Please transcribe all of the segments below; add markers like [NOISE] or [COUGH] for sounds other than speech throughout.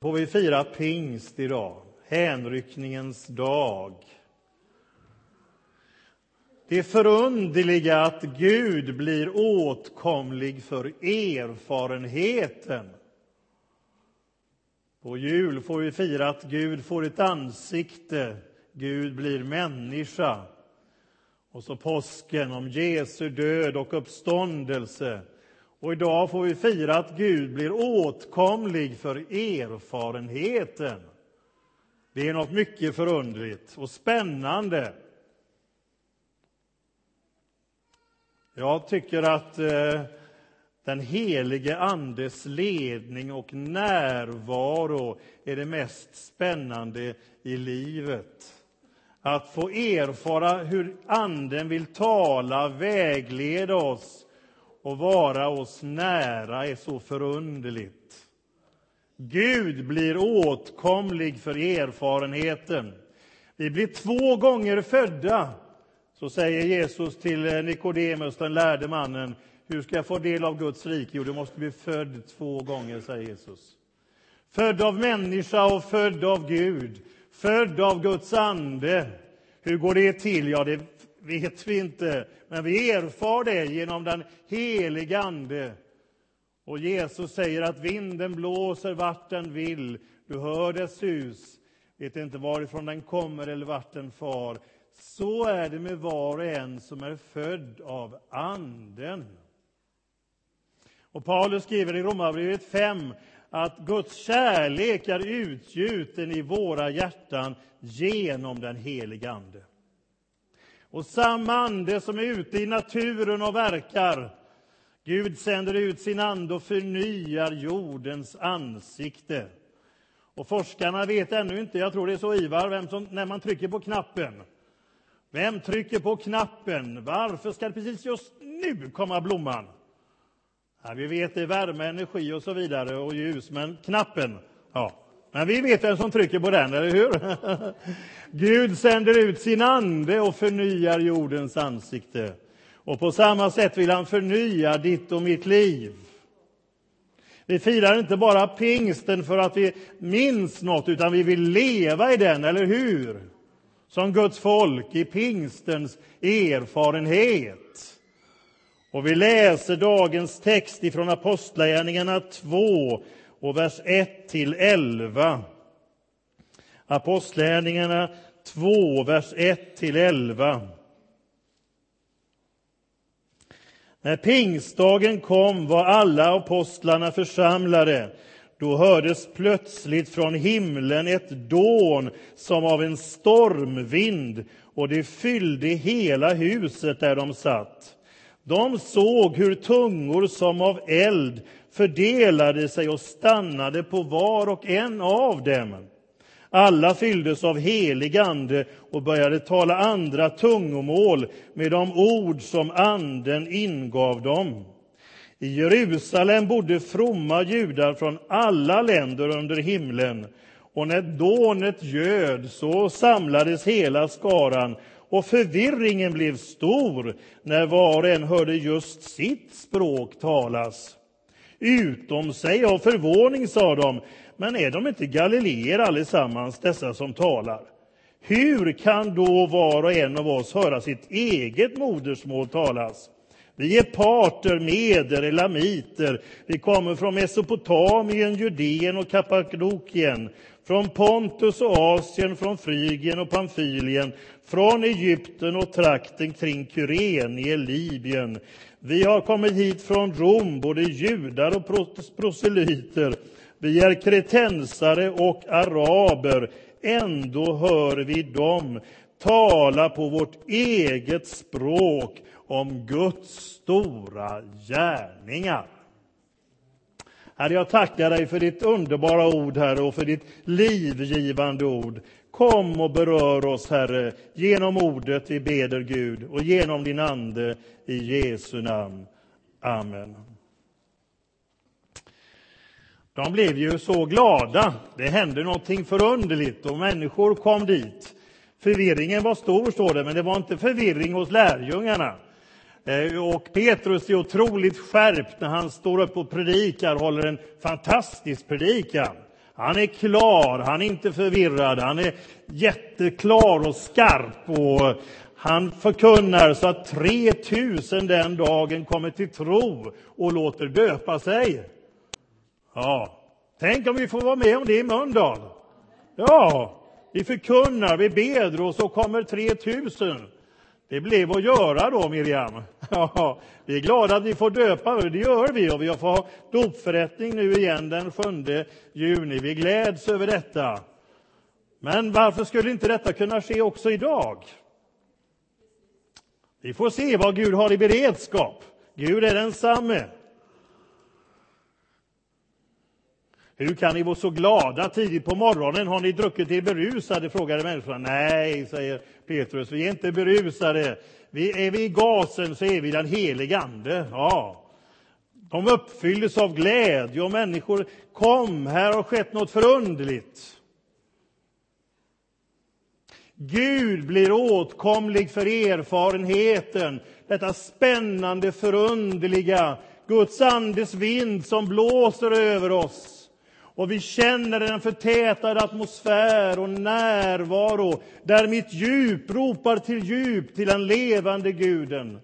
får vi fira pingst idag, hänryckningens dag. Det förunderliga att Gud blir åtkomlig för erfarenheten. På jul får vi fira att Gud får ett ansikte, Gud blir människa. Och så påsken om Jesu död och uppståndelse och idag får vi fira att Gud blir åtkomlig för erfarenheten. Det är något mycket förundligt och spännande. Jag tycker att eh, den helige Andes ledning och närvaro är det mest spännande i livet. Att få erfara hur Anden vill tala, vägleda oss och vara oss nära är så förunderligt. Gud blir åtkomlig för erfarenheten. Vi blir två gånger födda, så säger Jesus till eh, Nikodemus, den lärde mannen. Hur ska jag få del av Guds rike? Jo, du måste bli född två gånger, säger Jesus. Född av människa och född av Gud, född av Guds ande. Hur går det till? Ja, det vet vi inte, men vi erfar det genom den helige Ande. Och Jesus säger att vinden blåser vart den vill, du hör dess sus, vet inte varifrån den kommer eller vart den far. Så är det med var och en som är född av Anden. Och Paulus skriver i Romarbrevet 5 att Guds kärlek är utgjuten i våra hjärtan genom den helige Ande. Och samma ande som är ute i naturen och verkar, Gud sänder ut sin ande och förnyar jordens ansikte. Och forskarna vet ännu inte, jag tror det är så Ivar, vem som, när man trycker på knappen. Vem trycker på knappen? Varför ska det precis just nu komma blomman? Ja, vi vet det är värme, energi och så vidare och ljus, men knappen, ja. Men vi vet vem som trycker på den, eller hur? [LAUGHS] Gud sänder ut sin ande och förnyar jordens ansikte. Och på samma sätt vill han förnya ditt och mitt liv. Vi firar inte bara pingsten för att vi minns något, utan vi vill leva i den, eller hur? Som Guds folk i pingstens erfarenhet. Och vi läser dagens text ifrån Apostlagärningarna 2, och vers 1 till 11. Apostlärningarna 2, vers 1 till 11. När pingstdagen kom var alla apostlarna församlade. Då hördes plötsligt från himlen ett dån som av en stormvind och det fyllde hela huset där de satt. De såg hur tungor som av eld fördelade sig och stannade på var och en av dem. Alla fylldes av helig ande och började tala andra tungomål med de ord som anden ingav dem. I Jerusalem bodde fromma judar från alla länder under himlen och när dånet göd så samlades hela skaran och förvirringen blev stor när var och en hörde just sitt språk talas. Utom sig av förvåning, sa de, men är de inte galileer allesammans, dessa som talar? Hur kan då var och en av oss höra sitt eget modersmål talas? Vi är parter, meder, elamiter. Vi kommer från Mesopotamien, Judeen och Kappadokien, från Pontus och Asien, från Frygien och Pamfylien, från Egypten och trakten kring Kyrenie, Libyen. Vi har kommit hit från Rom, både judar och proselyter. Vi är kretensare och araber. Ändå hör vi dem tala på vårt eget språk om Guds stora gärningar. Herre, jag tackar dig för ditt underbara ord, Herre, och för ditt livgivande ord. Kom och berör oss, Herre, genom ordet vi beder Gud och genom din Ande i Jesu namn. Amen. De blev ju så glada. Det hände någonting förunderligt och människor kom dit. Förvirringen var stor, står det, men det var inte förvirring hos lärjungarna. Eh, och Petrus är otroligt skärpt när han står upp och predikar, håller en fantastisk predikan. Han är klar, han är inte förvirrad, han är jätteklar och skarp. Och han förkunnar så att 3000 den dagen kommer till tro och låter döpa sig. Ja, tänk om vi får vara med om det i Mölndal. Ja, vi förkunnar, vi beder, och så kommer 3000. Det blev att göra då, Miriam. [LAUGHS] Ja, vi är glada att vi får döpa, det gör vi. Och vi får ha dopförrättning nu igen den 7 juni. Vi gläds över detta. Men varför skulle inte detta kunna ske också idag? Vi får se vad Gud har i beredskap. Gud är densamme. Hur kan ni vara så glada tidigt på morgonen? Har ni druckit er berusade? frågade människorna. Nej, säger Petrus, vi är inte berusade. Vi, är vi i gasen så är vi den helige Ande. Ja. De uppfylldes av glädje och människor kom, här har skett något förundligt. Gud blir åtkomlig för erfarenheten, detta spännande, förunderliga, Guds andes vind som blåser över oss och vi känner en förtätad atmosfär och närvaro där mitt djup ropar till djup, till den levande guden.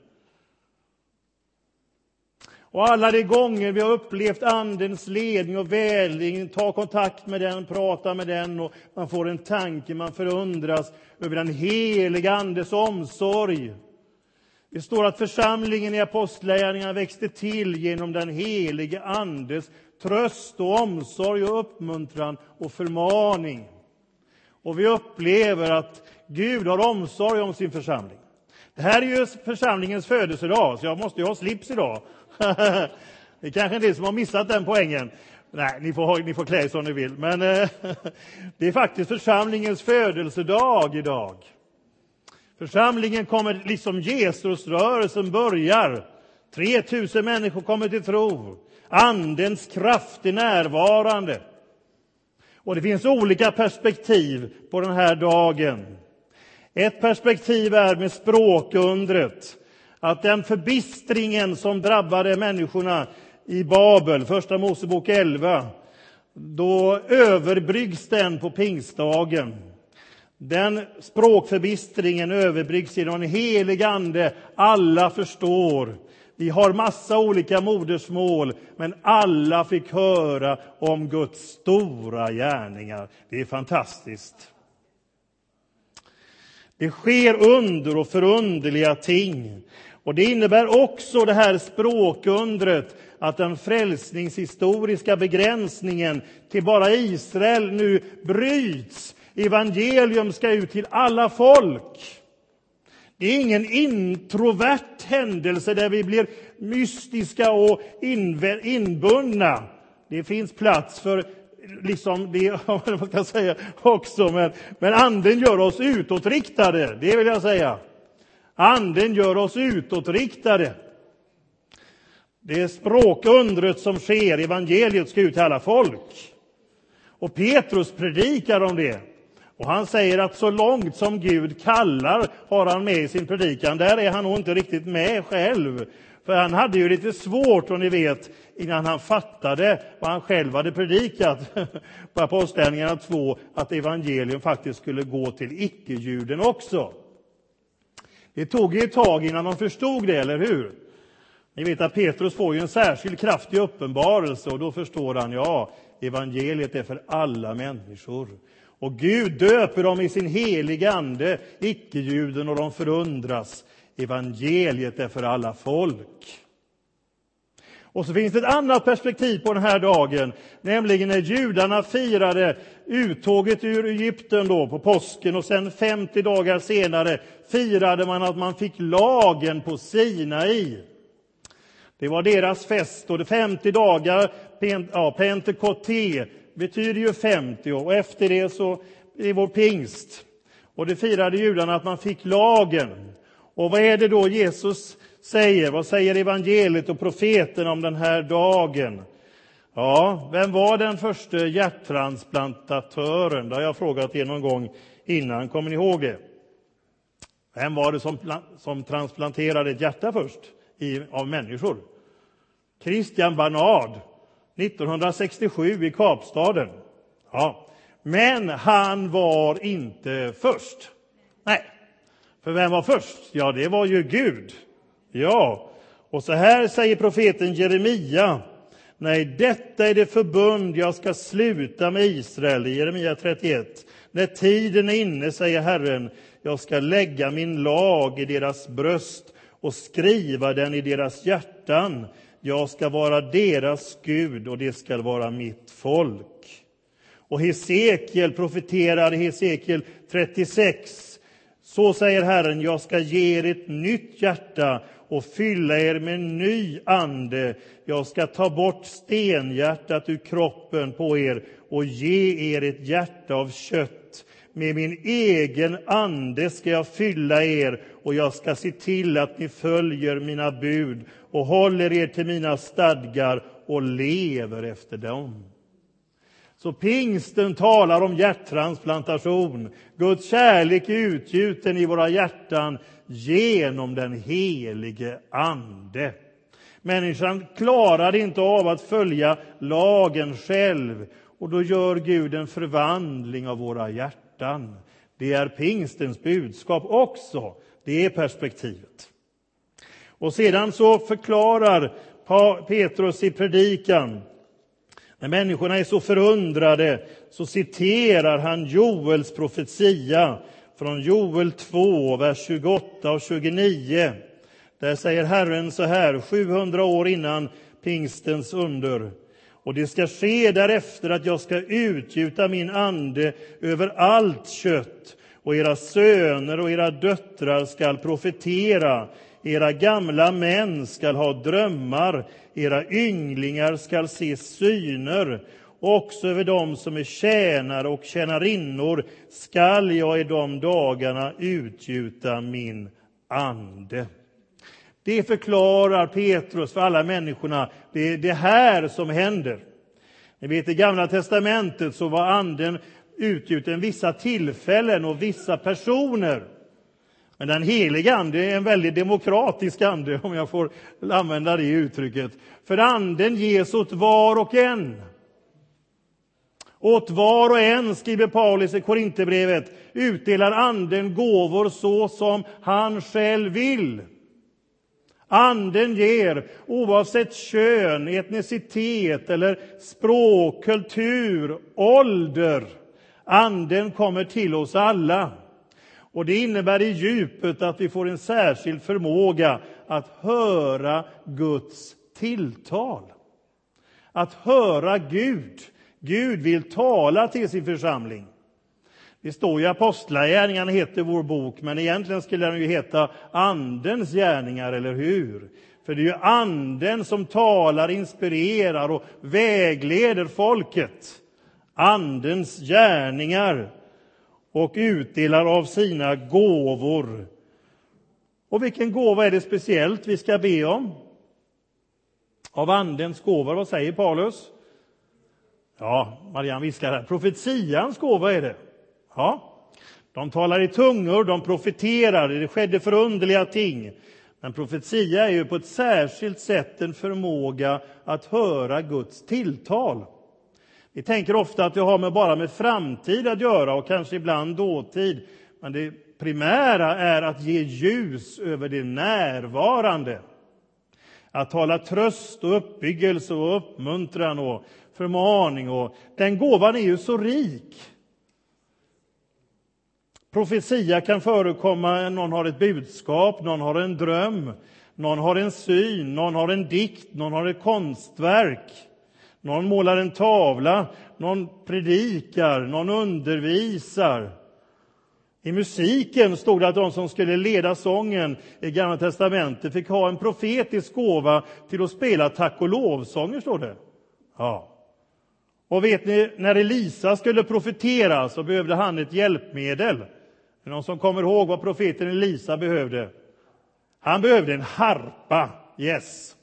Och alla de gånger vi har upplevt Andens ledning och vägledning, ta kontakt med den, prata med den och man får en tanke, man förundras över den heliga Andes omsorg. Det står att församlingen i Apostlagärningarna växte till genom den helige Andes tröst och omsorg och uppmuntran och förmaning. Och vi upplever att Gud har omsorg om sin församling. Det här är ju församlingens födelsedag, så jag måste ju ha slips idag. [LAUGHS] det är kanske en del som har missat den poängen. Nej, ni får, ni får klä som ni vill. Men eh, [LAUGHS] det är faktiskt församlingens födelsedag idag. Församlingen kommer, liksom Jesusrörelsen börjar. 3000 människor kommer till tro. Andens kraft är närvarande. Och det finns olika perspektiv på den här dagen. Ett perspektiv är med språkundret, att den förbistringen som drabbade människorna i Babel, Första Mosebok 11, då överbryggs den på pingstdagen. Den språkförbistringen överbryggs genom en helig ande. Alla förstår vi har massa olika modersmål, men alla fick höra om Guds stora gärningar. Det är fantastiskt. Det sker under och förunderliga ting. Och Det innebär också det här språkundret att den frälsningshistoriska begränsningen till bara Israel nu bryts. Evangelium ska ut till alla folk. Det är ingen introvert händelse där vi blir mystiska och inbundna. Det finns plats för liksom det [LAUGHS] vad ska säga också, men, men anden gör oss utåtriktade, det vill jag säga. Anden gör oss utåtriktade. Det språkundret som sker, evangeliet ska ut till alla folk. Och Petrus predikar om det. Och han säger att så långt som Gud kallar har han med i sin predikan. Där är han nog inte riktigt med själv. För han hade ju lite svårt, och ni vet, innan han fattade vad han själv hade predikat [LAUGHS] på Apostlagärningarna 2, att evangelium faktiskt skulle gå till icke-juden också. Det tog ju ett tag innan de förstod det, eller hur? Ni vet att Petrus får ju en särskild kraftig uppenbarelse och då förstår han, ja, evangeliet är för alla människor. Och Gud döper dem i sin heliga ande, icke-juden, och de förundras. Evangeliet är för alla folk. Och så finns det ett annat perspektiv på den här dagen, nämligen när judarna firade uttåget ur Egypten då på påsken och sen 50 dagar senare firade man att man fick lagen på Sinai. Det var deras fest och det 50 dagar, ja, Pentecoté, betyder ju 50 och efter det så är vår pingst. Och det firade judarna att man fick lagen. Och vad är det då Jesus säger? Vad säger evangeliet och profeten om den här dagen? Ja, vem var den första hjärttransplantatören? Det har jag frågat er någon gång innan. Kommer ni ihåg det? Vem var det som, som transplanterade ett hjärta först i, av människor? Christian Barnard 1967 i Kapstaden. Ja, men han var inte först. Nej, för vem var först? Ja, det var ju Gud. Ja, och så här säger profeten Jeremia. Nej, detta är det förbund jag ska sluta med Israel, i Jeremia 31. När tiden är inne, säger Herren, jag ska lägga min lag i deras bröst och skriva den i deras hjärtan. Jag ska vara deras Gud och det ska vara mitt folk. Och Hesekiel profeterar i Hesekiel 36. Så säger Herren, jag ska ge er ett nytt hjärta och fylla er med ny ande. Jag ska ta bort stenhjärtat ur kroppen på er och ge er ett hjärta av kött. Med min egen ande ska jag fylla er och jag ska se till att ni följer mina bud och håller er till mina stadgar och lever efter dem. Så pingsten talar om hjärttransplantation. Guds kärlek är utgjuten i våra hjärtan genom den helige Ande. Människan klarar inte av att följa lagen själv och då gör Gud en förvandling av våra hjärtan. Det är pingstens budskap också. Det är perspektivet. Och sedan så förklarar Petrus i predikan när människorna är så förundrade så citerar han Joels profetia från Joel 2, vers 28 och 29. Där säger Herren så här, 700 år innan pingstens under. Och det ska ske därefter att jag ska utgjuta min ande över allt kött och era söner och era döttrar skall profetera. Era gamla män skall ha drömmar, era ynglingar skall se syner. Också över dem som är tjänare och tjänarinnor skall jag i de dagarna utgjuta min ande. Det förklarar Petrus för alla människorna. Det är det här som händer. Ni vet, I Gamla testamentet så var anden utgjuten vissa tillfällen och vissa personer. Men den heliga Ande är en väldigt demokratisk ande, om jag får använda det uttrycket. För anden ges åt var och en. Åt var och en, skriver Paulus i Korinthierbrevet, utdelar anden gåvor så som han själv vill. Anden ger, oavsett kön, etnicitet eller språk, kultur, ålder. Anden kommer till oss alla. Och Det innebär i djupet att vi får en särskild förmåga att höra Guds tilltal. Att höra Gud. Gud vill tala till sin församling. Det står ju Apostlagärningarna heter vår bok, men egentligen skulle den ju heta Andens gärningar, eller hur? För det är ju Anden som talar, inspirerar och vägleder folket. Andens gärningar och utdelar av sina gåvor. Och vilken gåva är det speciellt vi ska be om? Av Andens gåvor, vad säger Paulus? Ja, Marianne viskar här. Profetians gåva är det. Ja, de talar i tungor, de profeterar, det skedde förunderliga ting. Men profetia är ju på ett särskilt sätt en förmåga att höra Guds tilltal. Vi tänker ofta att det har med bara med framtid att göra och kanske ibland dåtid. Men det primära är att ge ljus över det närvarande. Att tala tröst och uppbyggelse och uppmuntran och förmaning. Och den gåvan är ju så rik. Profetia kan förekomma, någon har ett budskap, någon har en dröm, någon har en syn, någon har en dikt, någon har ett konstverk. Någon målar en tavla, någon predikar, någon undervisar. I musiken stod det att de som skulle leda sången i Gamla testamentet fick ha en profetisk gåva till att spela tack och lovsånger, står det. Ja. Och vet ni, när Elisa skulle profetera så behövde han ett hjälpmedel. Är det någon som kommer ihåg vad profeten Elisa behövde? Han behövde en harpa. Yes.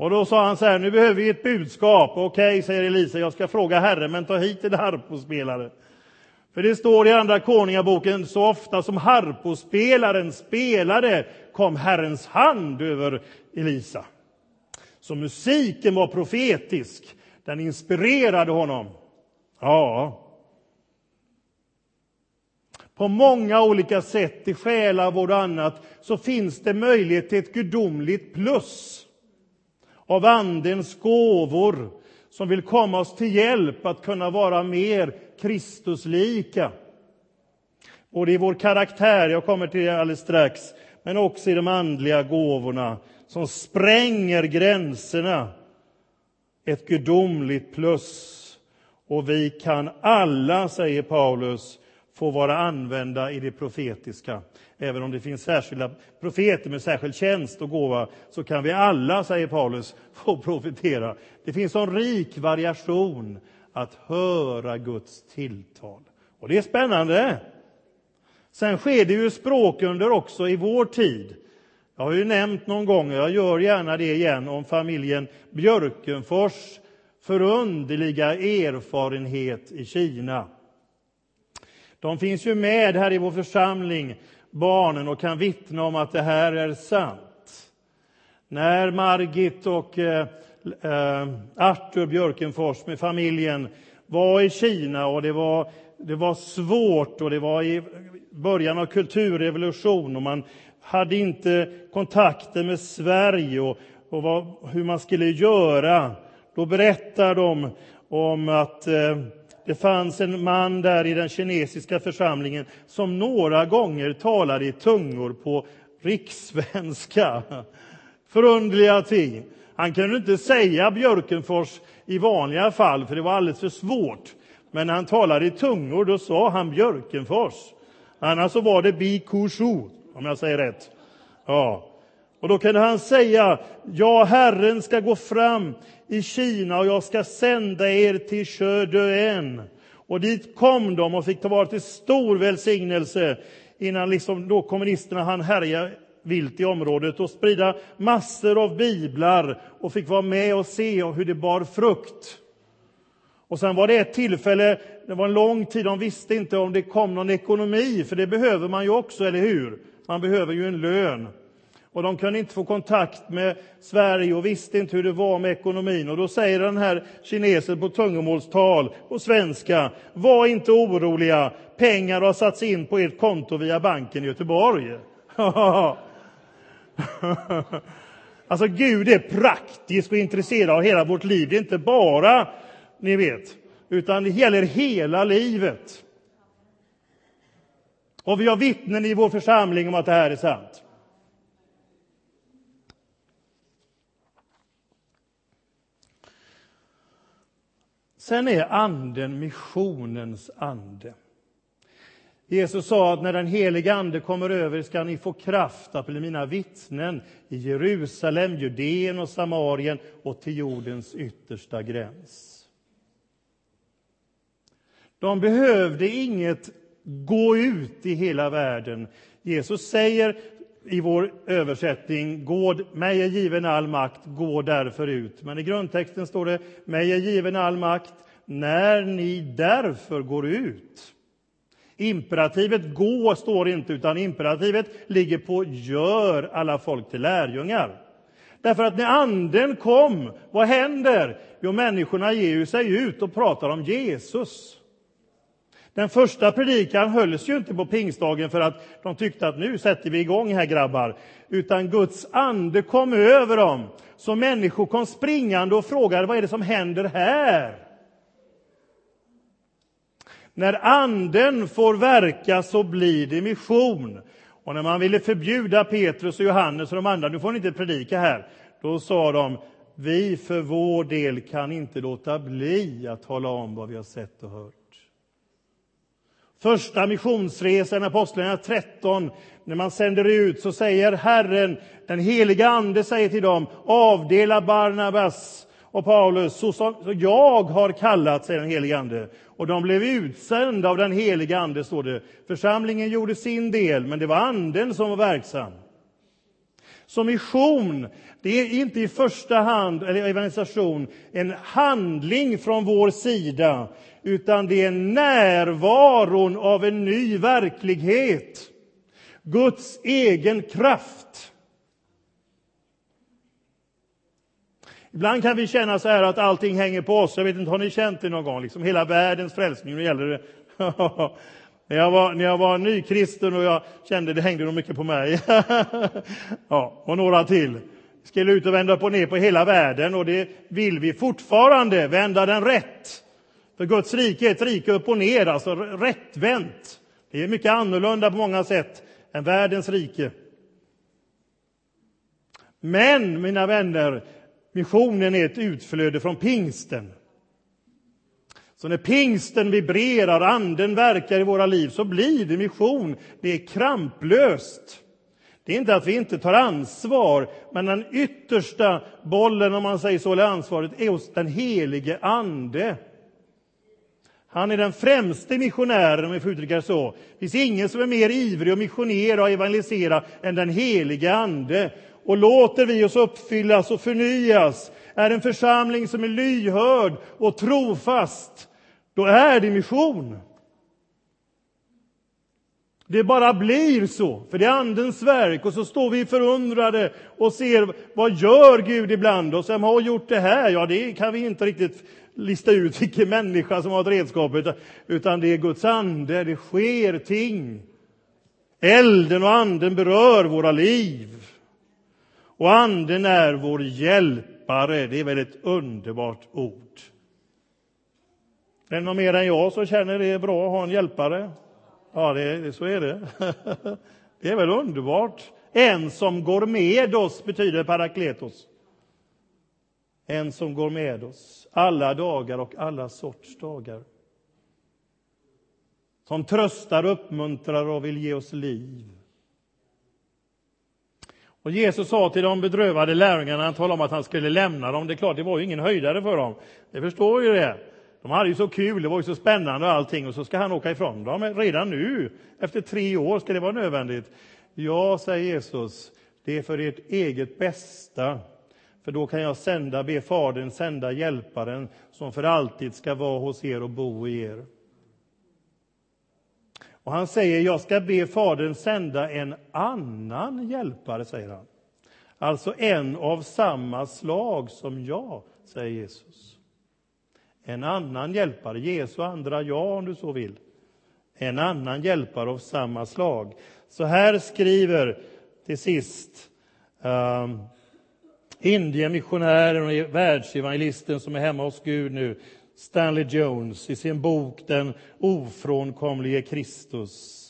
Och då sa han så här, nu behöver vi ett budskap. Okej, säger Elisa, jag ska fråga Herren, men ta hit en harpospelare. För det står i Andra Konungaboken, så ofta som harpospelaren spelade kom Herrens hand över Elisa. Så musiken var profetisk, den inspirerade honom. Ja. På många olika sätt, i själavård och annat, så finns det möjlighet till ett gudomligt plus av Andens gåvor som vill komma oss till hjälp att kunna vara mer Kristuslika. Både i vår karaktär, jag kommer till det alldeles strax, men också i de andliga gåvorna som spränger gränserna. Ett gudomligt plus. Och vi kan alla, säger Paulus, få vara använda i det profetiska. Även om det finns särskilda profeter med särskild tjänst och gåva, så kan vi alla, säger Paulus, [LAUGHS] få profetera. Det finns en rik variation att höra Guds tilltal. Och det är spännande. Sen sker det ju språkunder också i vår tid. Jag har ju nämnt någon gång, jag gör gärna det igen, om familjen Björkenfors förunderliga erfarenhet i Kina. De finns ju med här i vår församling, barnen, och kan vittna om att det här är sant. När Margit och eh, eh, Arthur Björkenfors med familjen var i Kina och det var, det var svårt och det var i början av kulturrevolution och man hade inte kontakter med Sverige och, och vad, hur man skulle göra. Då berättar de om att eh, det fanns en man där i den kinesiska församlingen som några gånger talade i tungor på rikssvenska. Förundliga ting. Han kunde inte säga Björkenfors i vanliga fall, för det var alldeles för svårt. Men när han talade i tungor, då sa han Björkenfors. Annars så var det Bi om jag säger rätt. Ja. Och då kunde han säga, ja, Herren ska gå fram i Kina och jag ska sända er till Sjödöen. Och dit kom de och fick ta vara till stor välsignelse innan liksom då kommunisterna hann härja vilt i området och sprida massor av biblar och fick vara med och se hur det bar frukt. Och sen var det ett tillfälle, det var en lång tid, de visste inte om det kom någon ekonomi, för det behöver man ju också, eller hur? Man behöver ju en lön. Och de kunde inte få kontakt med Sverige och visste inte hur det var med ekonomin. Och då säger den här kinesen på tungomålstal på svenska, var inte oroliga, pengar har satts in på ert konto via banken i Göteborg. [LAUGHS] alltså Gud är praktisk och intresserad av hela vårt liv. Det är inte bara, ni vet, utan det gäller hela livet. Och vi har vittnen i vår församling om att det här är sant. Sen är anden missionens ande. Jesus sa att när den helige Ande kommer över ska ni få kraft att bli mina vittnen i Jerusalem, Judeen och Samarien och till jordens yttersta gräns. De behövde inget gå ut i hela världen. Jesus säger i vår översättning, gå, mig är given all makt, gå därför ut. Men i grundtexten står det, mig är given all makt, när ni därför går ut. Imperativet gå står inte, utan imperativet ligger på gör alla folk till lärjungar. Därför att när anden kom, vad händer? Jo, människorna ger sig ut och pratar om Jesus. Den första predikan hölls ju inte på pingstdagen för att de tyckte att nu sätter vi igång här grabbar, utan Guds ande kom över dem. Så människor kom springande och frågade vad är det som händer här? När anden får verka så blir det mission. Och när man ville förbjuda Petrus och Johannes och de andra, nu får ni inte predika här, då sa de, vi för vår del kan inte låta bli att tala om vad vi har sett och hört. Första missionsresan, Apostlagärningarna 13, när man sänder ut så säger Herren, den heliga Ande säger till dem, avdela Barnabas och Paulus, så som jag har kallat, säger den heliga Ande. Och de blev utsända av den helige Ande, står det. Församlingen gjorde sin del, men det var Anden som var verksam. Så mission, det är inte i första hand, eller evangelisation, en handling från vår sida, utan det är närvaron av en ny verklighet. Guds egen kraft. Ibland kan vi känna så här att allting hänger på oss. Jag vet inte, har ni känt det någon gång? Liksom hela världens frälsning, nu gäller det. [LAUGHS] när, jag var, när jag var nykristen och jag kände det hängde nog mycket på mig. [LAUGHS] ja, och några till. Vi skulle ut och vända upp och ner på hela världen och det vill vi fortfarande, vända den rätt. För Guds rike är ett rike upp och ner, alltså rättvänt. Det är mycket annorlunda på många sätt än världens rike. Men, mina vänner, missionen är ett utflöde från pingsten. Så när pingsten vibrerar, anden verkar i våra liv, så blir det mission. Det är kramplöst. Det är inte att vi inte tar ansvar, men den yttersta bollen, om man säger så, eller ansvaret, är hos den helige Ande. Han är den främste missionären, om vi får uttrycka det så. Det finns ingen som är mer ivrig att missionera och evangelisera än den helige Ande. Och låter vi oss uppfyllas och förnyas, är en församling som är lyhörd och trofast, då är det mission. Det bara blir så, för det är Andens verk. Och så står vi förundrade och ser vad gör Gud ibland oss? Vem har gjort det här? Ja, det kan vi inte riktigt lista ut vilken människa som har ett redskap, utan det är Guds ande, det sker ting. Elden och anden berör våra liv. Och anden är vår hjälpare. Det är väl ett underbart ord. Är det någon mer än jag som känner det är bra att ha en hjälpare? Ja, det, så är det. [LAUGHS] Det är väl underbart. En som går med oss betyder parakletos. En som går med oss alla dagar och alla sorts dagar. Som tröstar, uppmuntrar och vill ge oss liv. Och Jesus sa till de bedrövade lärjungarna, han talade om att han skulle lämna dem. Det är klart, det var ju ingen höjdare för dem. Det förstår ju det. De hade ju så kul, det var ju så spännande och allting och så ska han åka ifrån dem redan nu. Efter tre år ska det vara nödvändigt. Ja, säger Jesus, det är för ert eget bästa. För då kan jag sända, be Fadern sända hjälparen som för alltid ska vara hos er och bo i er. Och han säger, jag ska be Fadern sända en annan hjälpare, säger han. Alltså en av samma slag som jag, säger Jesus. En annan hjälpare, Jesu andra jag, om du så vill. En annan hjälpare av samma slag. Så här skriver till sist um, Indiemissionären och världsevangelisten som är hemma hos Gud nu, Stanley Jones, i sin bok Den ofrånkomlige Kristus.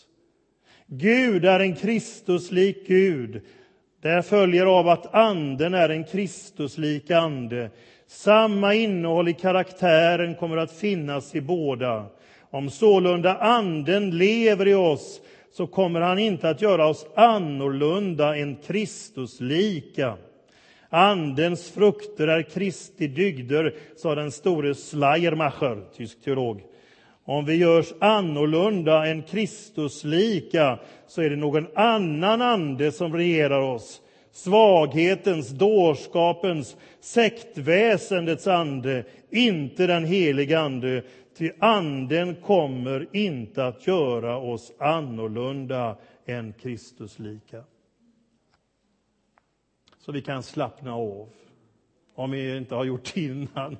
Gud är en Kristuslik Gud. Det följer av att Anden är en Kristuslik ande. Samma innehåll i karaktären kommer att finnas i båda. Om sålunda Anden lever i oss så kommer han inte att göra oss annorlunda än Kristuslika. Andens frukter är Kristi dygder, sa den store Schleiermacher, tysk teolog. Om vi görs annorlunda än Kristuslika så är det någon annan ande som regerar oss svaghetens, dårskapens, sektväsendets ande, inte den heliga Ande. Ty Anden kommer inte att göra oss annorlunda än Kristuslika. Så vi kan slappna av, om vi inte har gjort det innan.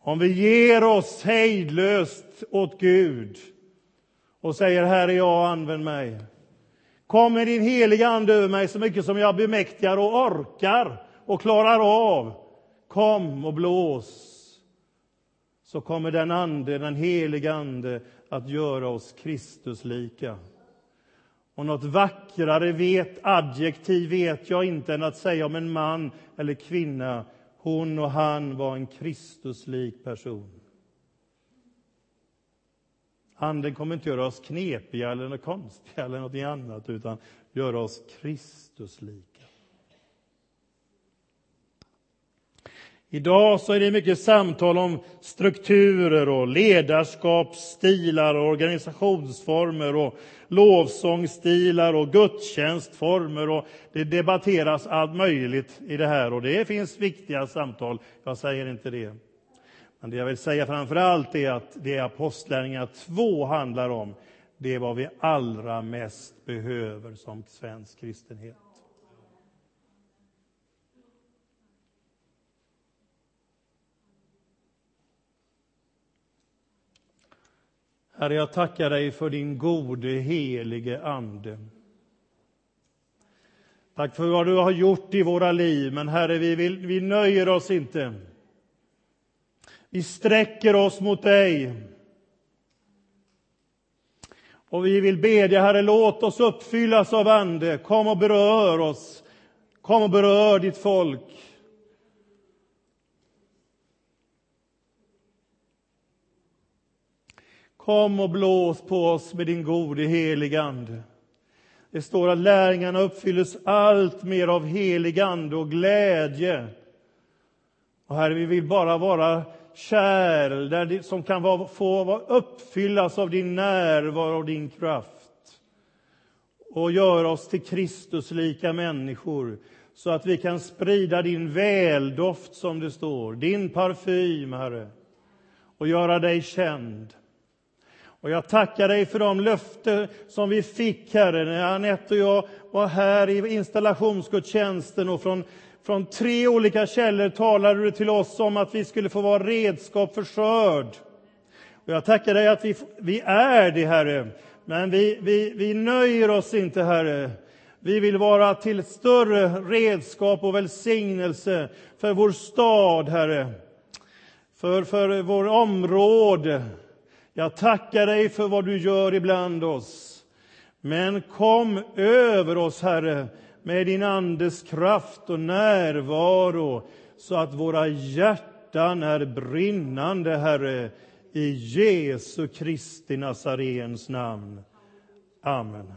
Om vi ger oss hejdlöst åt Gud och säger Herre, jag använd mig. Kom med din heliga Ande över mig så mycket som jag bemäktigar och orkar och klarar av. Kom och blås. Så kommer den Ande, den heliga Ande, att göra oss Kristuslika. Och något vackrare vet, adjektiv vet jag inte än att säga om en man eller kvinna. Hon och han var en Kristuslik person. Anden kommer inte göra oss knepiga eller konstiga eller något annat, utan göra oss Kristuslika. Idag så är det mycket samtal om strukturer och ledarskapsstilar och organisationsformer och lovsångsstilar och gudstjänstformer och det debatteras allt möjligt i det här och det finns viktiga samtal, jag säger inte det. Men det jag vill säga framför allt är att det Apostlagärningarna 2 handlar om, det är vad vi allra mest behöver som svensk kristenhet. Herre, jag tackar dig för din gode, helige Ande. Tack för vad du har gjort i våra liv, men Herre, vi, vill, vi nöjer oss inte. Vi sträcker oss mot dig. Och vi vill bedja, Herre, låt oss uppfyllas av Ande. Kom och berör oss. Kom och berör ditt folk. Kom och blås på oss med din gode helige Ande. Det står att lärjungarna uppfylls allt mer av helig ande och glädje. Och Herre, vi vill bara vara kärl där det, som kan vara, få uppfyllas av din närvaro och din kraft. Och göra oss till Kristuslika människor så att vi kan sprida din väldoft, som det står, din parfym, Herre, och göra dig känd. Och jag tackar dig för de löften som vi fick, Herre, när Anette och jag var här i installationsgudstjänsten och från, från tre olika källor talade du till oss om att vi skulle få vara redskap för skörd. Och jag tackar dig att vi, vi är det, Herre. Men vi, vi, vi nöjer oss inte, Herre. Vi vill vara till större redskap och välsignelse för vår stad, Herre. För, för vår område. Jag tackar dig för vad du gör ibland oss. Men kom över oss, Herre, med din Andes kraft och närvaro så att våra hjärtan är brinnande, Herre, i Jesu Kristi Nazarens namn. Amen.